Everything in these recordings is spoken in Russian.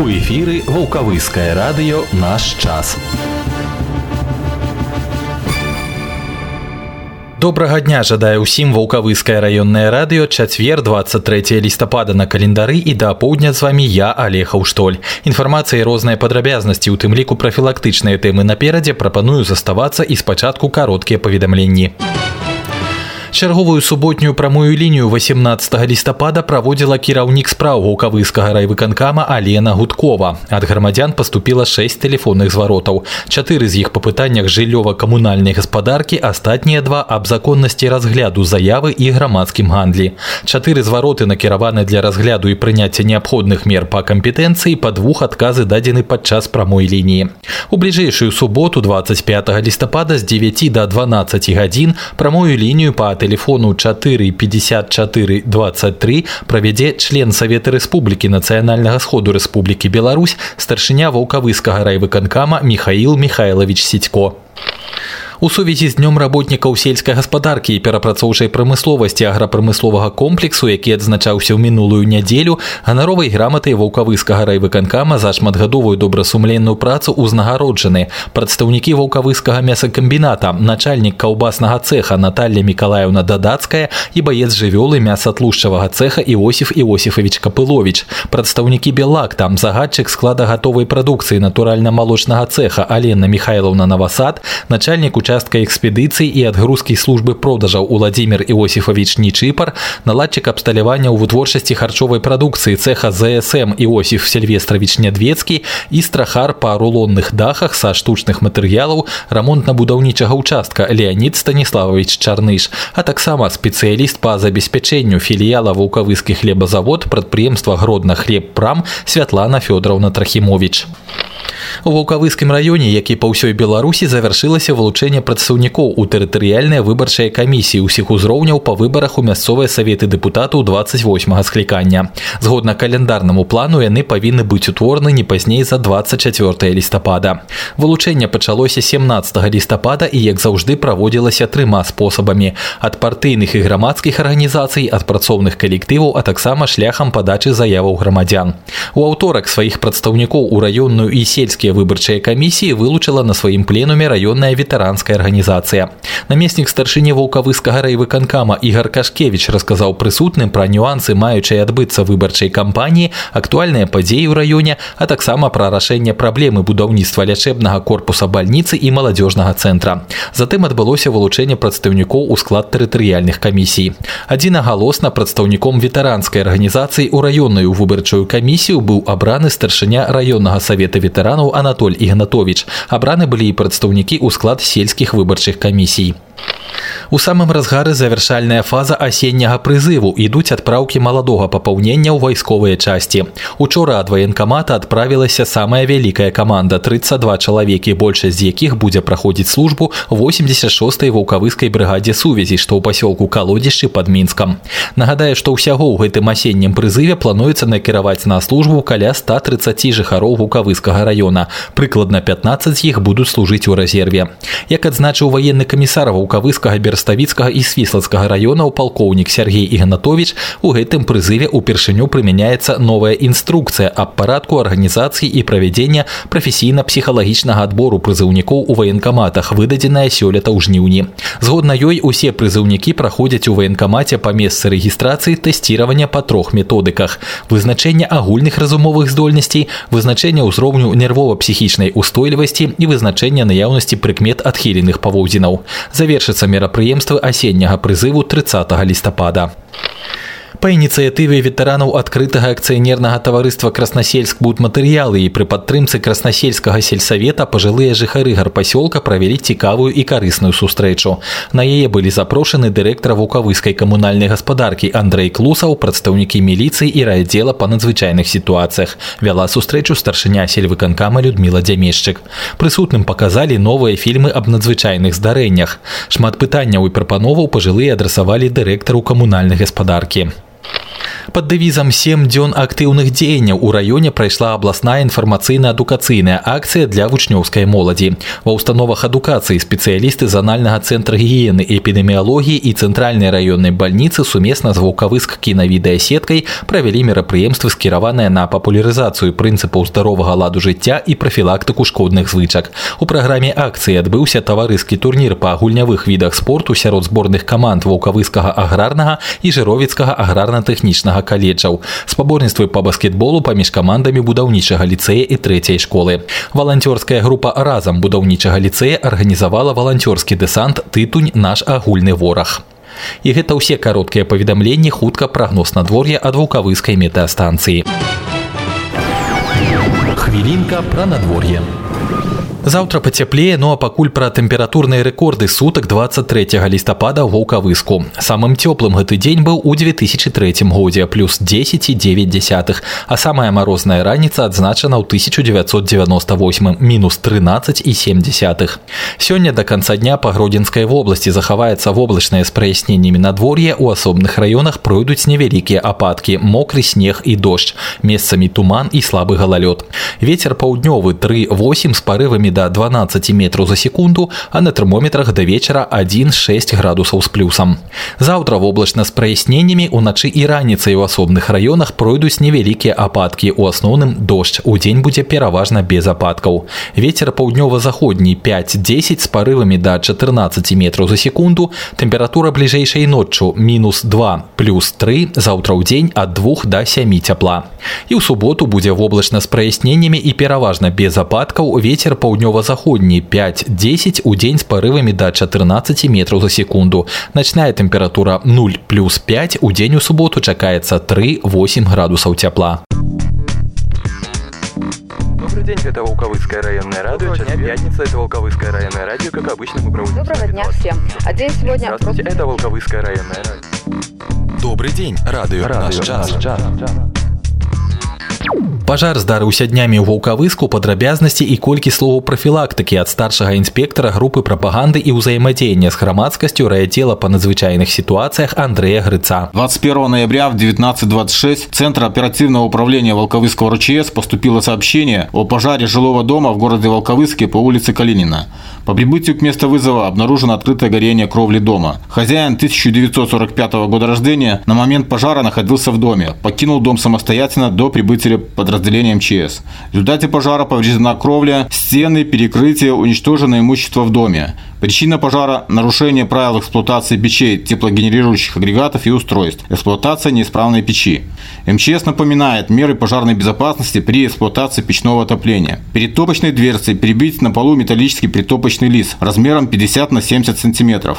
У эфіры вулкавыскае радыё наш час. Добрага дня жадае ўсім вулкавыскае раённае радыё чацвер 23 лістапада на календары і да апоўдня з вамі я алеха ўштоль інфармацыі розныя падрабязнасці у тым ліку прафілактычныя тэмы наперадзе прапаную заставацца і спачатку кароткія паведамленні Чарговую суботнюю прамую лінію 18 лістапада праводзіла кіраўнік спраў гукавыскага райвыканкама Алена Гудкова. Ад грамадзян паступіла 6 тэлефонных зваротаў. Чатыры з іх па пытаннях жыллёва-камунальнай гаспадаркі, астатнія два аб законнасці разгляду заявы і грамадскім гандлі. Чатыры звароты накіраваны для разгляду і прыняцця неабходных мер па кампетэнцыі па двух адказы дадзены падчас прамой лініі. У бліжэйшую суботу 25 лістапада з 9 до 12 гадзін прамую лінію па тэлефону 4 54 23 правядзе член Савета Рэспублікі нацыянальнага сходу Рэспублікі Беларусь старшыня ваўкавыскага райвыканкама Михаил Михайлович Сідько. У сувязі з днём работнікаў сельскай гаспадаркі і перапрацоўчай прамысловасці аграпрамысловага комплексу, які адзначаўся ў мінулую нядзелю, ганаровай граматай ваўкавыскага райвыканкама за шматгадовую добрасумленную працу ўзнагароджаны. Прадстаўнікі ваўкавыскага мясакамбіната, начальнік каўбаснага цеха Наталья Миколаевна Дадацкая і баец жывёлы мясатлушчавага цеха Іосиф Іосифович Капылович. Прадстаўнікі Белак, там загадчык склада гатовай прадукцыі натуральна-малочнага цеха Алена Михайловна Навасад, начальнік участка участка экспедыцыі і адгрузкі службы продажаў Уладзімир Іосифович Нічыпар, наладчык абсталявання ў вытворчасці харчовай прадукцыі цеха ЗСМ Іосиф Сельвестравіч Нядвецкі і страхар па рулонных дахах са штучных матэрыялаў рамонтна-будаўнічага участка Леонид Станіславович Чарныш, а таксама спецыяліст па забеспячэнню філіяла вулкавыскі хлебазавод прадпрыемства Гродна хлеб прам Святлана Фёдоровна Трахімович. У вулкавыскім раёне, які па ўсёй Беларусі завяршылася вылучэнне прадстаўнікоў у тэрытарыяльныя выбарчыя камісіі ўсіх узроўняў па выбарах у мясцовыя саветы дэпутатаў 28 склікання. Згодна каляндарнаму плану яны павінны быць утвораны не пазней за 24 лістапада. Вылучэнне пачалося 17 лістапада і як заўжды праводзілася трыма спосабамі ад партыйных і грамадскіх арганізацый ад працоўных калектываў, а таксама шляхам падачы заяваў грамадзян. У аўторак сваіх прадстаўнікоў у раённую і сельскія выбарчыя камісіі вылучыла на сваім пленуме раённая ветэранская арганізацыя. Намеснік старшыні вулкавыскага райвыканкама Ігар Кашкевич расказаў прысутным пра нюансы маючай адбыцца выбарчай кампаніі, актуальныя падзеі ў раёне, а таксама пра рашэнне праблемы будаўніцтва лячэбнага корпуса бальніцы і маладзёжнага цэнтра. Затым адбылося вылучэнне прадстаўнікоў у склад тэрытарыяльных камісій. Адзінагалосна прадстаўніком ветэранскай арганізацыі ў раённую выбарчую камісію быў абраны старшыня раённага савета ветэранаў Анатоль Ігнатович. Абраны былі і прадстаўнікі ў склад сельскіх выбарчых камісій. У самым разгары завяршальная фаза асенняга прызыву ідуць адпраўкі маладога папаўнення ў вайсковыя часці. Учора ад ваенкамата адправілася самая вялікая каманда 32 чалавекі, большасць з якіх будзе праходзіць службу 86 вулкавыскай брыгадзе сувязі, што ў пасёлку калодзішчы под мінскам. Нагадае, што ўсяго ў гэтым асеннім прызыве плануецца накіраваць на службу каля 130 жыхароў вулкавыскага района. Прыкладна 15 з іх будуць служыць у рэзерве. Як адзначыў ваенны камісар вулкавыскага берставіцкага і свіслацкага раёнаў палкоўнік Сергей Ігнатович у гэтым прызыве ўпершыню прымяняецца новая інструкцыя аб парадку арганізацыі і правядзення прафесійна-псіхалагічнага адбору прызыўнікоў у ваенкаматах выдадзеная сёлета ў жніўні. Згодна ёй усе прызыўнікі праходзяць у ваенкамаце па месцы рэгістрацыі тэсціравання па трох методыках: вызначэння агульных разумовых здольнасцей, вызначэння ўзроўню нервова-псіхічнай устойлівасці і вызначэння наяўнасці прыкмет адхіленых паводзінаў. Завершыцца мерапрыемствы асенняга прызыву 30 лістапада. Па ініцыятыве ветэранаў адкрытага акцыянернага таварыства краснасельск будматэрыялы і пры падтрымцы краснасельскага сельсавета пажылыя жыхары гарпасёлка правялі цікавую і карысную сустрэчу. На яе былі запрошаны дырэктар вулкавыскай камунальнай гаспадаркі Андрэй Клусаў, прадстаўнікі міліцыі і райдзела па надзвычайных сітуацыях. Вяла сустрэчу старшыня сельвыканкама Людміла Дзямешчык. Прысутным паказалі новыя фільмы аб надзвычайных здарэннях. Шмат пытанняў і прапановаў пажылыя адрасавалі дырэктару камунальнай гаспадаркі. Под дэвізам сем дзён актыўных дзеянняў у раёне прайшла абласная інфармацыйна-адукацыйная акцыя для вучнёўскай моладзі. Ва ўстановах адукацыі спецыялісты занальнага цэнтра гігіены эпідэміялогіі і цэнтральнай раённай бальніцы сумесна з вулкавыск кінавідэасеткай правялі мерапрыемствы скіраваныя на папулярызацыю прынцыпаў здаровага ладу жыцця і прафілактыку шкодных звычак. У праграме акцыі адбыўся таварыскі турнір па гульнявых відах спорту сярод зборных каманд вулкавыскага аграрнага і жыровіцкага аграрна-тэхнічнага аграрнага каледжаў. Спаборніцтвы по баскетболу паміж камандамі будаўнічага ліцэя і трэцяй школы. Валанцёрская група разам будаўнічага ліцэя арганізавала валанцёрскі дэсант тытунь наш агульны вораг і гэта ўсе кароткія паведамленні хутка прагноз надвор'я ад вулкавыскай метэастанцыі. Хвілінка пра надвор'е Завтра пацяплее, ну а пакуль пра тэмпературныя рэкорды сутак 23 лістапада ў вулкавыску. Самым цёплым гэты дзень быў у 2003 годзе плюс 10,9, а самая марозная раніца адзначана ў 1998 мінус 13,7. Сёння да канца дня па гродзенскай вобласці захаваецца воблачнае з праясненнямі надвор'я у асобных раёнах пройдуць невялікія ападкі, мокры снег і дождж, месцамі туман і слабы галалёд. Вецер паўднёвы 3,8 з парывамі до 12 метров за секунду, а на термометрах до вечера 1,6 градусаў з плюсам. Заўтра воблачна з праясненнямі уначы і раніцай у асобных раёнах пройдуць невялікія ападкі у асноўным дождж удзень будзе пераважна без ападкаў ветер паўднёва-заходні 5-10 з парывамі да 14 метров за секунду тэмпература бліжэйшай ноччу мінус 2 плюс 3 заўтра ў дзень ад 2 до 7 цяпла і ў суботу будзе воблачна з праясненнямі і пераважна без ападкаў ветер паўднёва паўднёва-заходні 5-10 у дзень з парывамі да 14 метраў за секунду. Начная тэмпература 0 плюс 5 у дзень у суботу чакаецца 3-8 градусаў цяпла. Добрый день, это Волковыцкое районное радио. Сейчас пятница, это Волковыцкое районное радио. Как обычно, мы проводим... Доброго дня всем. А день сегодня... Здравствуйте, это Волковыцкое районное радио. Добрый день, радио, радио наш час. Наш час. Пажар здарыўся днямі ў вулкавыску падрабязнасці і колькі словаў прафілактыкі ад старшага інспектара групы прапаганды і ўзаемадзеяння з грамадскасцю райотдела по надзвычайных ситуациях Андрея Грыца. 21 ноября в 19.26 Центр оперативного управления Волковыского РЧС поступило сообщение о пожаре жилого дома в городе Волковыске по улице Калинина. По прибытию к месту вызова обнаружено открытое горение кровли дома. Хозяин 1945 года рождения на момент пожара находился в доме, покинул дом самостоятельно до прибытия подразделения МЧС. В результате пожара повреждена кровля, стены, перекрытие, уничтожено имущество в доме. Причина пожара – нарушение правил эксплуатации печей, теплогенерирующих агрегатов и устройств, эксплуатация неисправной печи. МЧС напоминает меры пожарной безопасности при эксплуатации печного отопления. Перед топочной дверцей прибить на полу металлический притопочный лист размером 50 на 70 см.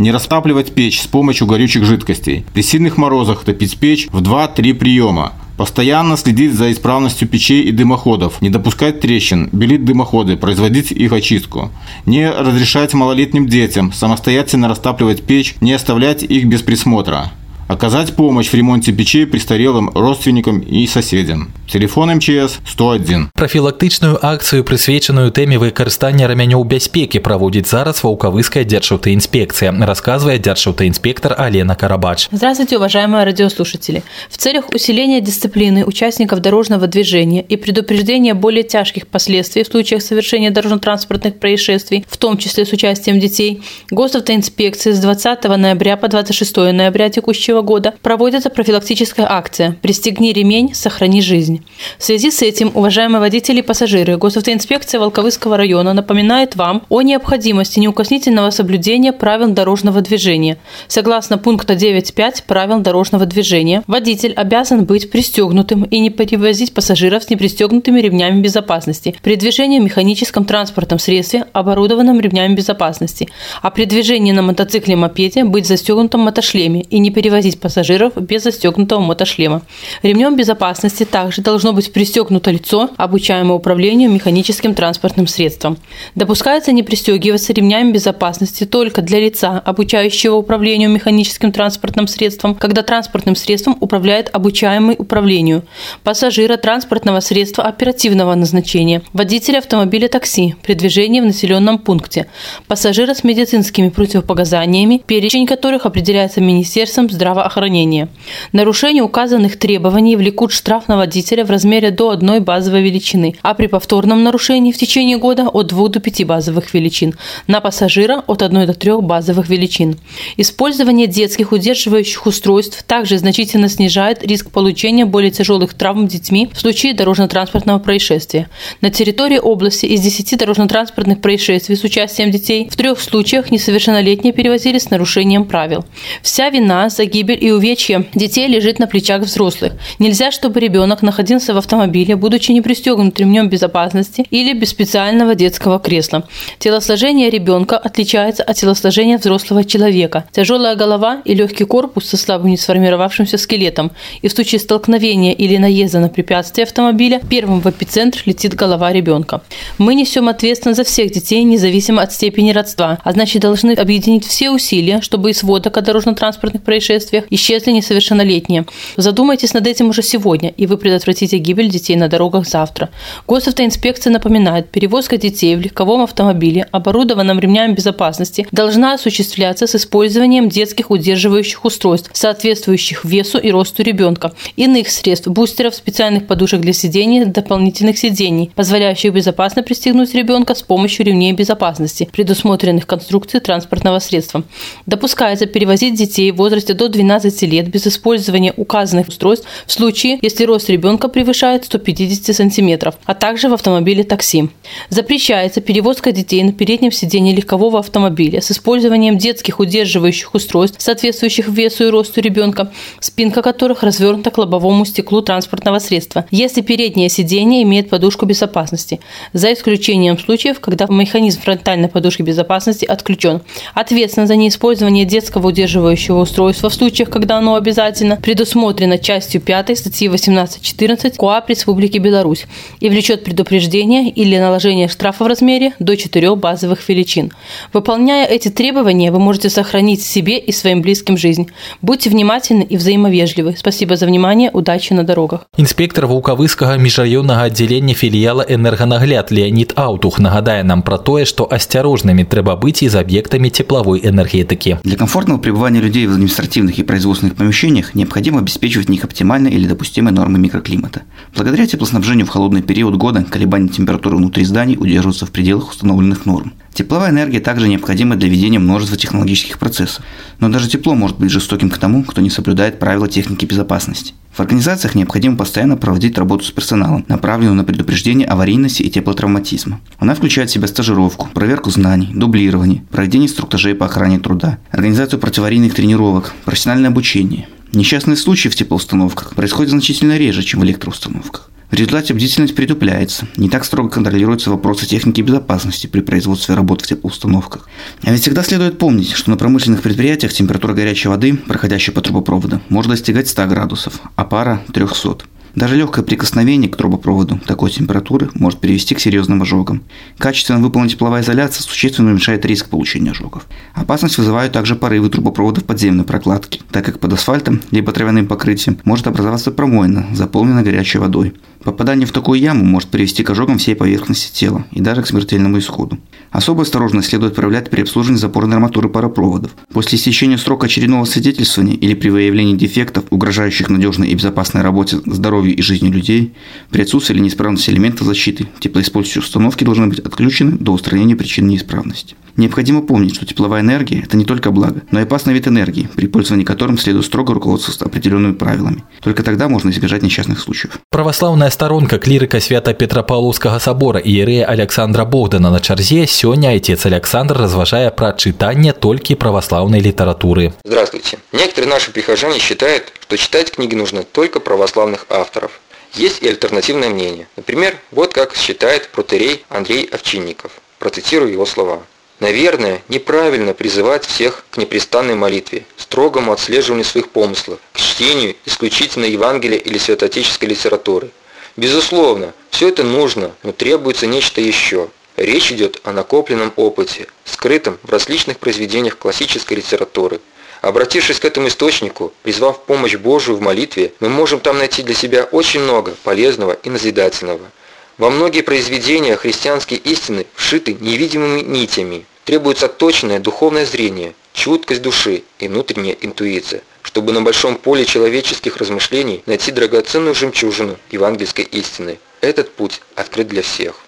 Не растапливать печь с помощью горючих жидкостей. При сильных морозах топить печь в 2-3 приема. Постоянно следить за исправностью печей и дымоходов, не допускать трещин, белить дымоходы, производить их очистку. Не разрешать малолетним детям самостоятельно растапливать печь, не оставлять их без присмотра. Оказать помощь в ремонте печей престарелым родственникам и соседям. Телефон МЧС 101. Профілактычную акцыю прысвечаную тэме выкарыстання рамянёў бяспекі праводзіць зараз ваўкавыская дзяржаўтаінспекцыя, рассказывает дзяржаўтаинспектор Алена Карабач. Здравствуйте, уважаемые радиослушатели. В целях усиления дисциплины участников дорожного движения и предупреждения более тяжких последствий в случаях совершения дорожно-транспортных происшествий, в том числе с участием детей, Госавтоинспекции с 20 ноября по 26 ноября текущего текущего года проводится профилактическая акция «Пристегни ремень, сохрани жизнь». В связи с этим, уважаемые водители и пассажиры, Госавтоинспекция Волковыского района напоминает вам о необходимости неукоснительного соблюдения правил дорожного движения. Согласно пункта 9.5 правил дорожного движения, водитель обязан быть пристегнутым и не перевозить пассажиров с непристегнутыми ремнями безопасности при движении в механическом транспортном средстве, оборудованном ремнями безопасности, а при движении на мотоцикле-мопеде быть застегнутым мотошлеме и не перевозить перевозить пассажиров без застегнутого мотошлема. Ремнем безопасности также должно быть пристегнуто лицо, обучаемое управлению механическим транспортным средством. Допускается не пристегиваться ремнями безопасности только для лица, обучающего управлению механическим транспортным средством, когда транспортным средством управляет обучаемый управлению, пассажира транспортного средства оперативного назначения, водителя автомобиля такси при движении в населенном пункте, пассажира с медицинскими противопоказаниями, перечень которых определяется Министерством здравоохранения здравоохранения. Нарушение указанных требований влекут штраф на водителя в размере до одной базовой величины, а при повторном нарушении в течение года от 2 до 5 базовых величин, на пассажира от 1 до 3 базовых величин. Использование детских удерживающих устройств также значительно снижает риск получения более тяжелых травм детьми в случае дорожно-транспортного происшествия. На территории области из 10 дорожно-транспортных происшествий с участием детей в трех случаях несовершеннолетние перевозили с нарушением правил. Вся вина за гибель и увечья детей лежит на плечах взрослых. Нельзя, чтобы ребенок находился в автомобиле, будучи не пристегнут ремнем безопасности или без специального детского кресла. Телосложение ребенка отличается от телосложения взрослого человека. Тяжелая голова и легкий корпус со слабым не сформировавшимся скелетом. И в случае столкновения или наезда на препятствие автомобиля первым в эпицентр летит голова ребенка. Мы несем ответственность за всех детей, независимо от степени родства, а значит должны объединить все усилия, чтобы из сводок о дорожно-транспортных происшествиях исчезли несовершеннолетние. Задумайтесь над этим уже сегодня, и вы предотвратите гибель детей на дорогах завтра. Госавтоинспекция напоминает, перевозка детей в легковом автомобиле, оборудованном ремнями безопасности, должна осуществляться с использованием детских удерживающих устройств, соответствующих весу и росту ребенка, иных средств, бустеров, специальных подушек для сидений, дополнительных сидений, позволяющих безопасно пристегнуть ребенка с помощью ремней безопасности, предусмотренных конструкцией транспортного средства. Допускается перевозить детей в возрасте до 12 лет без использования указанных устройств в случае, если рост ребенка превышает 150 сантиметров, а также в автомобиле такси. Запрещается перевозка детей на переднем сиденье легкового автомобиля с использованием детских удерживающих устройств, соответствующих весу и росту ребенка, спинка которых развернута к лобовому стеклу транспортного средства, если переднее сиденье имеет подушку безопасности, за исключением случаев, когда механизм фронтальной подушки безопасности отключен. Ответственно за неиспользование детского удерживающего устройства в случаях, когда оно обязательно, предусмотрено частью 5 статьи 18.14 КОАП Республики Беларусь и влечет предупреждение или наложение штрафа в размере до 4 базовых величин. Выполняя эти требования, вы можете сохранить себе и своим близким жизнь. Будьте внимательны и взаимовежливы. Спасибо за внимание. Удачи на дорогах. Інспектор вулкавыскага міжраённага аддзялення філіяла энерганагляд Леонид Аўтух нагадае нам пра тое, што асцярожнымі трэба быць і з аб'ектамі тепловой энергетики. Для комфортного пребывания людей в административных и производственных помещениях необходимо обеспечивать в них оптимальные или допустимые нормы микроклимата. Благодаря теплоснабжению в холодный период года колебания температуры внутри зданий удерживаются в пределах установленных норм. Тепловая энергия также необходима для ведения множества технологических процессов. Но даже тепло может быть жестоким к тому, кто не соблюдает правила техники безопасности. В организациях необходимо постоянно проводить работу с персоналом, направленную на предупреждение аварийности и теплотравматизма. Она включает в себя стажировку, проверку знаний, дублирование, проведение инструктажей по охране труда, организацию противоаварийных тренировок, профессиональное обучение. Несчастные случаи в теплоустановках происходят значительно реже, чем в электроустановках. В результате бдительность притупляется, не так строго контролируются вопросы техники безопасности при производстве работ в теплоустановках. А ведь всегда следует помнить, что на промышленных предприятиях температура горячей воды, проходящей по трубопроводу, может достигать 100 градусов, а пара – 300. Даже легкое прикосновение к трубопроводу такой температуры может привести к серьезным ожогам. Качественно выполненная тепловая изоляция существенно уменьшает риск получения ожогов. Опасность вызывают также порывы трубопроводов подземной прокладки, так как под асфальтом либо травяным покрытием может образоваться промоина, заполненная горячей водой. Попадание в такую яму может привести к ожогам всей поверхности тела и даже к смертельному исходу. Особую осторожность следует проявлять при обслуживании запорной арматуры паропроводов. После истечения срока очередного свидетельствования или при выявлении дефектов, угрожающих надежной и безопасной работе, здоровью и жизни людей, при отсутствии или неисправности элементов защиты, теплоиспользующие установки должны быть отключены до устранения причин неисправности. Необходимо помнить, что тепловая энергия – это не только благо, но и опасный вид энергии, при пользовании которым следует строго руководствоваться определенными правилами. Только тогда можно избежать несчастных случаев. Православная сторонка клірыка свята Петропавловскага собора іерэя Александра Богдана на чарзе сёння отец Александр разважае пра чытанне толькі православной литературы. Здравствуйте. Некоторые наши прихожане считают, что читать книги нужно только православных авторов. Есть и альтернативное мнение. Например, вот как считает протерей Андрей Овчинников. Процитирую его слова. Наверное, неправильно призывать всех к непрестанной молитве, строгому отслеживанию своих помыслов, к чтению исключительно Евангелия или святоотеческой литературы. Безусловно, все это нужно, но требуется нечто еще. Речь идет о накопленном опыте, скрытом в различных произведениях классической литературы. Обратившись к этому источнику, призвав помощь Божию в молитве, мы можем там найти для себя очень много полезного и назидательного. Во многие произведения христианские истины вшиты невидимыми нитями. Требуется точное духовное зрение, чуткость души и внутренняя интуиция. чтобы на большом поле человеческих размышлений найти драгоценную жемчужину евангельской истины. Этот путь открыт для всех.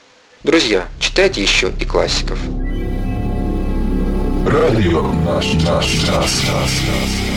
Друзья, читайте еще и классиков. Радио наш, наш, наш, наш, наш.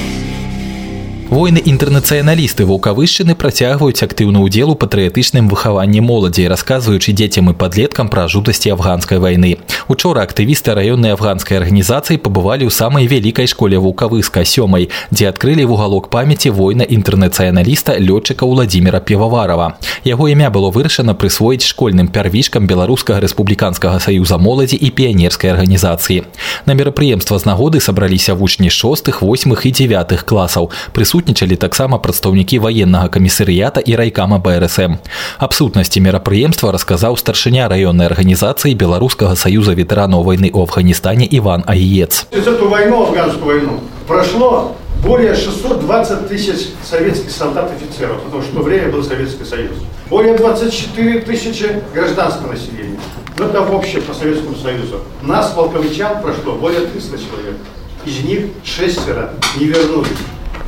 Воіны-інтэрнацыяналісты вулкавышчыны працягваюць актыўны ўдзел у патрыятычным выхаванні моладзі, расказваючы дзецям і падлеткам пра жудасці афганскай вайны. Учора актывісты раённай афганскай арганізацыі пабывалі ў самай вялікай школе вулкавыска сёмай, дзе адкрылі вугалок памяці воіна-інтэрнацыяналіста лётчыка Владзіміра Певаварова. Яго імя было вырашана прысвоіць школьным пярвішкам беларускага рэспубліканскага саюза моладзі і піянерскай арганізацыі. На мерапрыемства з нагоды сабраліся вучні шостых, восьмых і дзевятых класаў. Прысутнічалі прысутнічалі таксама прадстаўнікі ваеннага камісарыята і райкама брсм аб сутнасці мерапрыемства расказаў старшыня раённай арганізацыі беларускага саюза ветэранаў войны ў афганістане иван аец эту войну афганскую войну прошло более 620 тысяч советских солдат офицеров, потому что в то время был Советский Союз. Более 24 тысячи гражданского населения. Но это в общем по Советскому Союзу. Нас, полковичан, прошло более 300 человек. Из них шестеро не вернулись.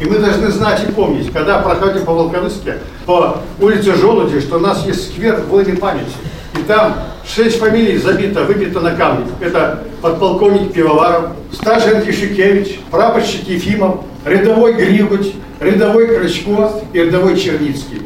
И мы должны знать и помнить, когда проходим по Волковыске, по улице Желуди, что у нас есть сквер воины памяти. И там шесть фамилий забито, выбито на камне. Это подполковник Пивоваров, старший Антишикевич, прапорщик Ефимов, рядовой Григуть, рядовой Крачко и рядовой Черницкий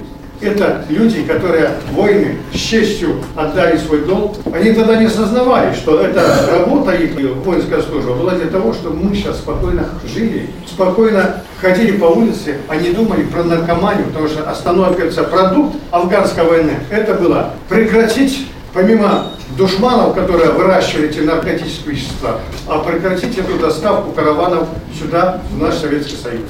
это люди, которые воины с честью отдали свой долг. Они тогда не осознавали, что эта работа их, воинская служба, была для того, чтобы мы сейчас спокойно жили, спокойно ходили по улице, а не думали про наркоманию, потому что основной, кажется, продукт афганской войны, это было прекратить, помимо душманов, которые выращивали эти наркотические вещества, а прекратить эту доставку караванов сюда, в наш Советский Союз.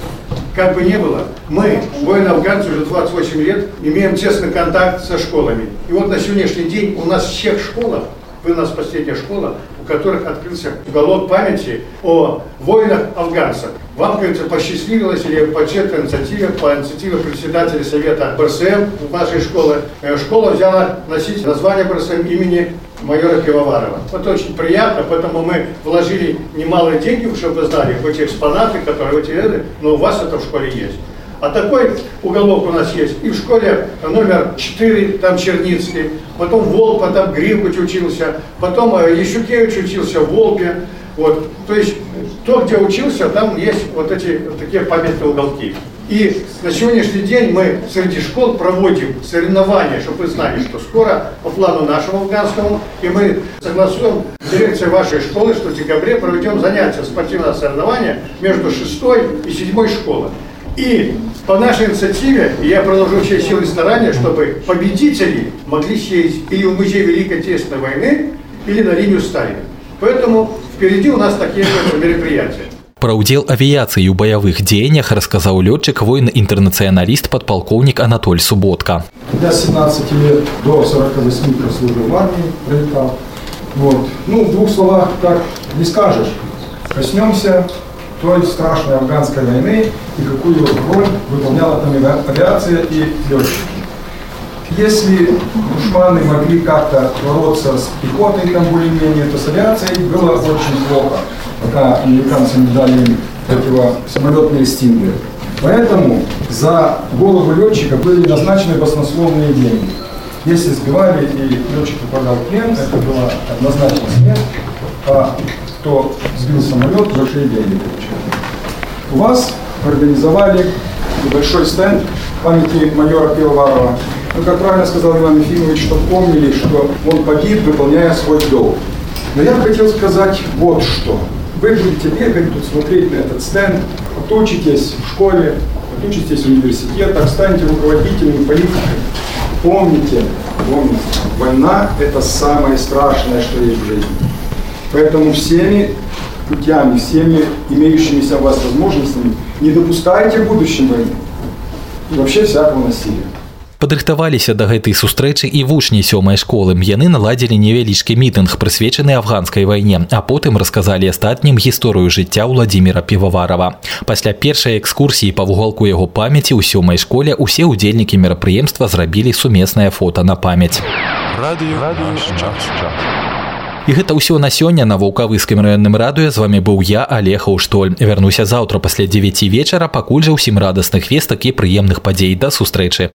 Как бы ни было, мы, воины-афганцы, уже 28 лет, имеем тесный контакт со школами. И вот на сегодняшний день у нас всех школах, вы у нас последняя школа, у которых открылся уголок памяти о воинах-афганцах. Вам, кажется, посчастливилось или по чьей-то инициативе, по инициативе председателя Совета БРСМ вашей школы, э, школа взяла носить название БРСМ имени майора Пивоварова. Это очень приятно, поэтому мы вложили немалые деньги, чтобы вы знали, эти экспонаты, которые эти ряды, но у вас это в школе есть. А такой уголок у нас есть и в школе номер 4, там Черницкий, потом Волк, потом Гринкуть учился, потом э, Ещукевич учился в Волпе. Вот. То есть то, где учился, там есть вот эти такие памятные уголки. И на сегодняшний день мы среди школ проводим соревнования, чтобы вы знали, что скоро по плану нашему афганскому, и мы согласуем с дирекцией вашей школы, что в декабре проведем занятия спортивного соревнования между шестой и седьмой школой. И по нашей инициативе я продолжу все силы старания, чтобы победители могли съездить или в музей Великой Отечественной войны, или на линию Сталина. Поэтому впереди у нас такие мероприятия. Пра ўдзел авіяцыі ў баявых дзеяннях расказаў лётчык воін-інтэрнацыяналіст падпалкоўнік Анатоль Суботка. Я 17 лет до 48 прослужил в армии, пролетал. Вот. Ну, в двух словах так не скажешь. Коснемся той страшной афганской войны и какую роль выполняла там авиация и летчики. Если душманы могли как-то бороться с пехотой там более-менее, то с авиацией было очень плохо, пока американцы не дали противосамолетные стингеры. Поэтому за голову летчика были назначены баснословные деньги. Если сбивали и летчик попадал в плен, это была однозначно смерть, а кто сбил самолет, большие деньги получали. У вас организовали небольшой стенд памяти майора Пивоварова. Ну, как правильно сказал Иван Ефимович, что помнили, что он погиб, выполняя свой долг. Но я бы хотел сказать вот что. Вы будете бегать тут, смотреть на этот стенд, отучитесь в школе, отучитесь в университетах, станете руководителями, политиками. Помните, помните, война – это самое страшное, что есть в жизни. Поэтому всеми путями, всеми имеющимися у вас возможностями не допускайте войны и вообще всякого насилия. Падрыхтаваліся да гэтай сустрэчы і вучні сёмай школы. Яны наладзілі невялічкі мітынг, прысвечаны афганскай вайне, а потым расказалі астатнім гісторыю жыцця Владзіміра Піваварова. Пасля першай экскурсіі па вугалку яго памяці ў сёмай школе усе ўдзельнікі мерапрыемства зрабілі сумеснае фота на памяць. Радио, Радио наш час. І гэта ўсё на сёння на вулкавыскім раённым радыё з вами быў я Олег Аўштоль. Вярнуся заўтра пасля 9 вечара, пакуль жа ўсім радасных вестак і прыемных падзей да сустрэчы.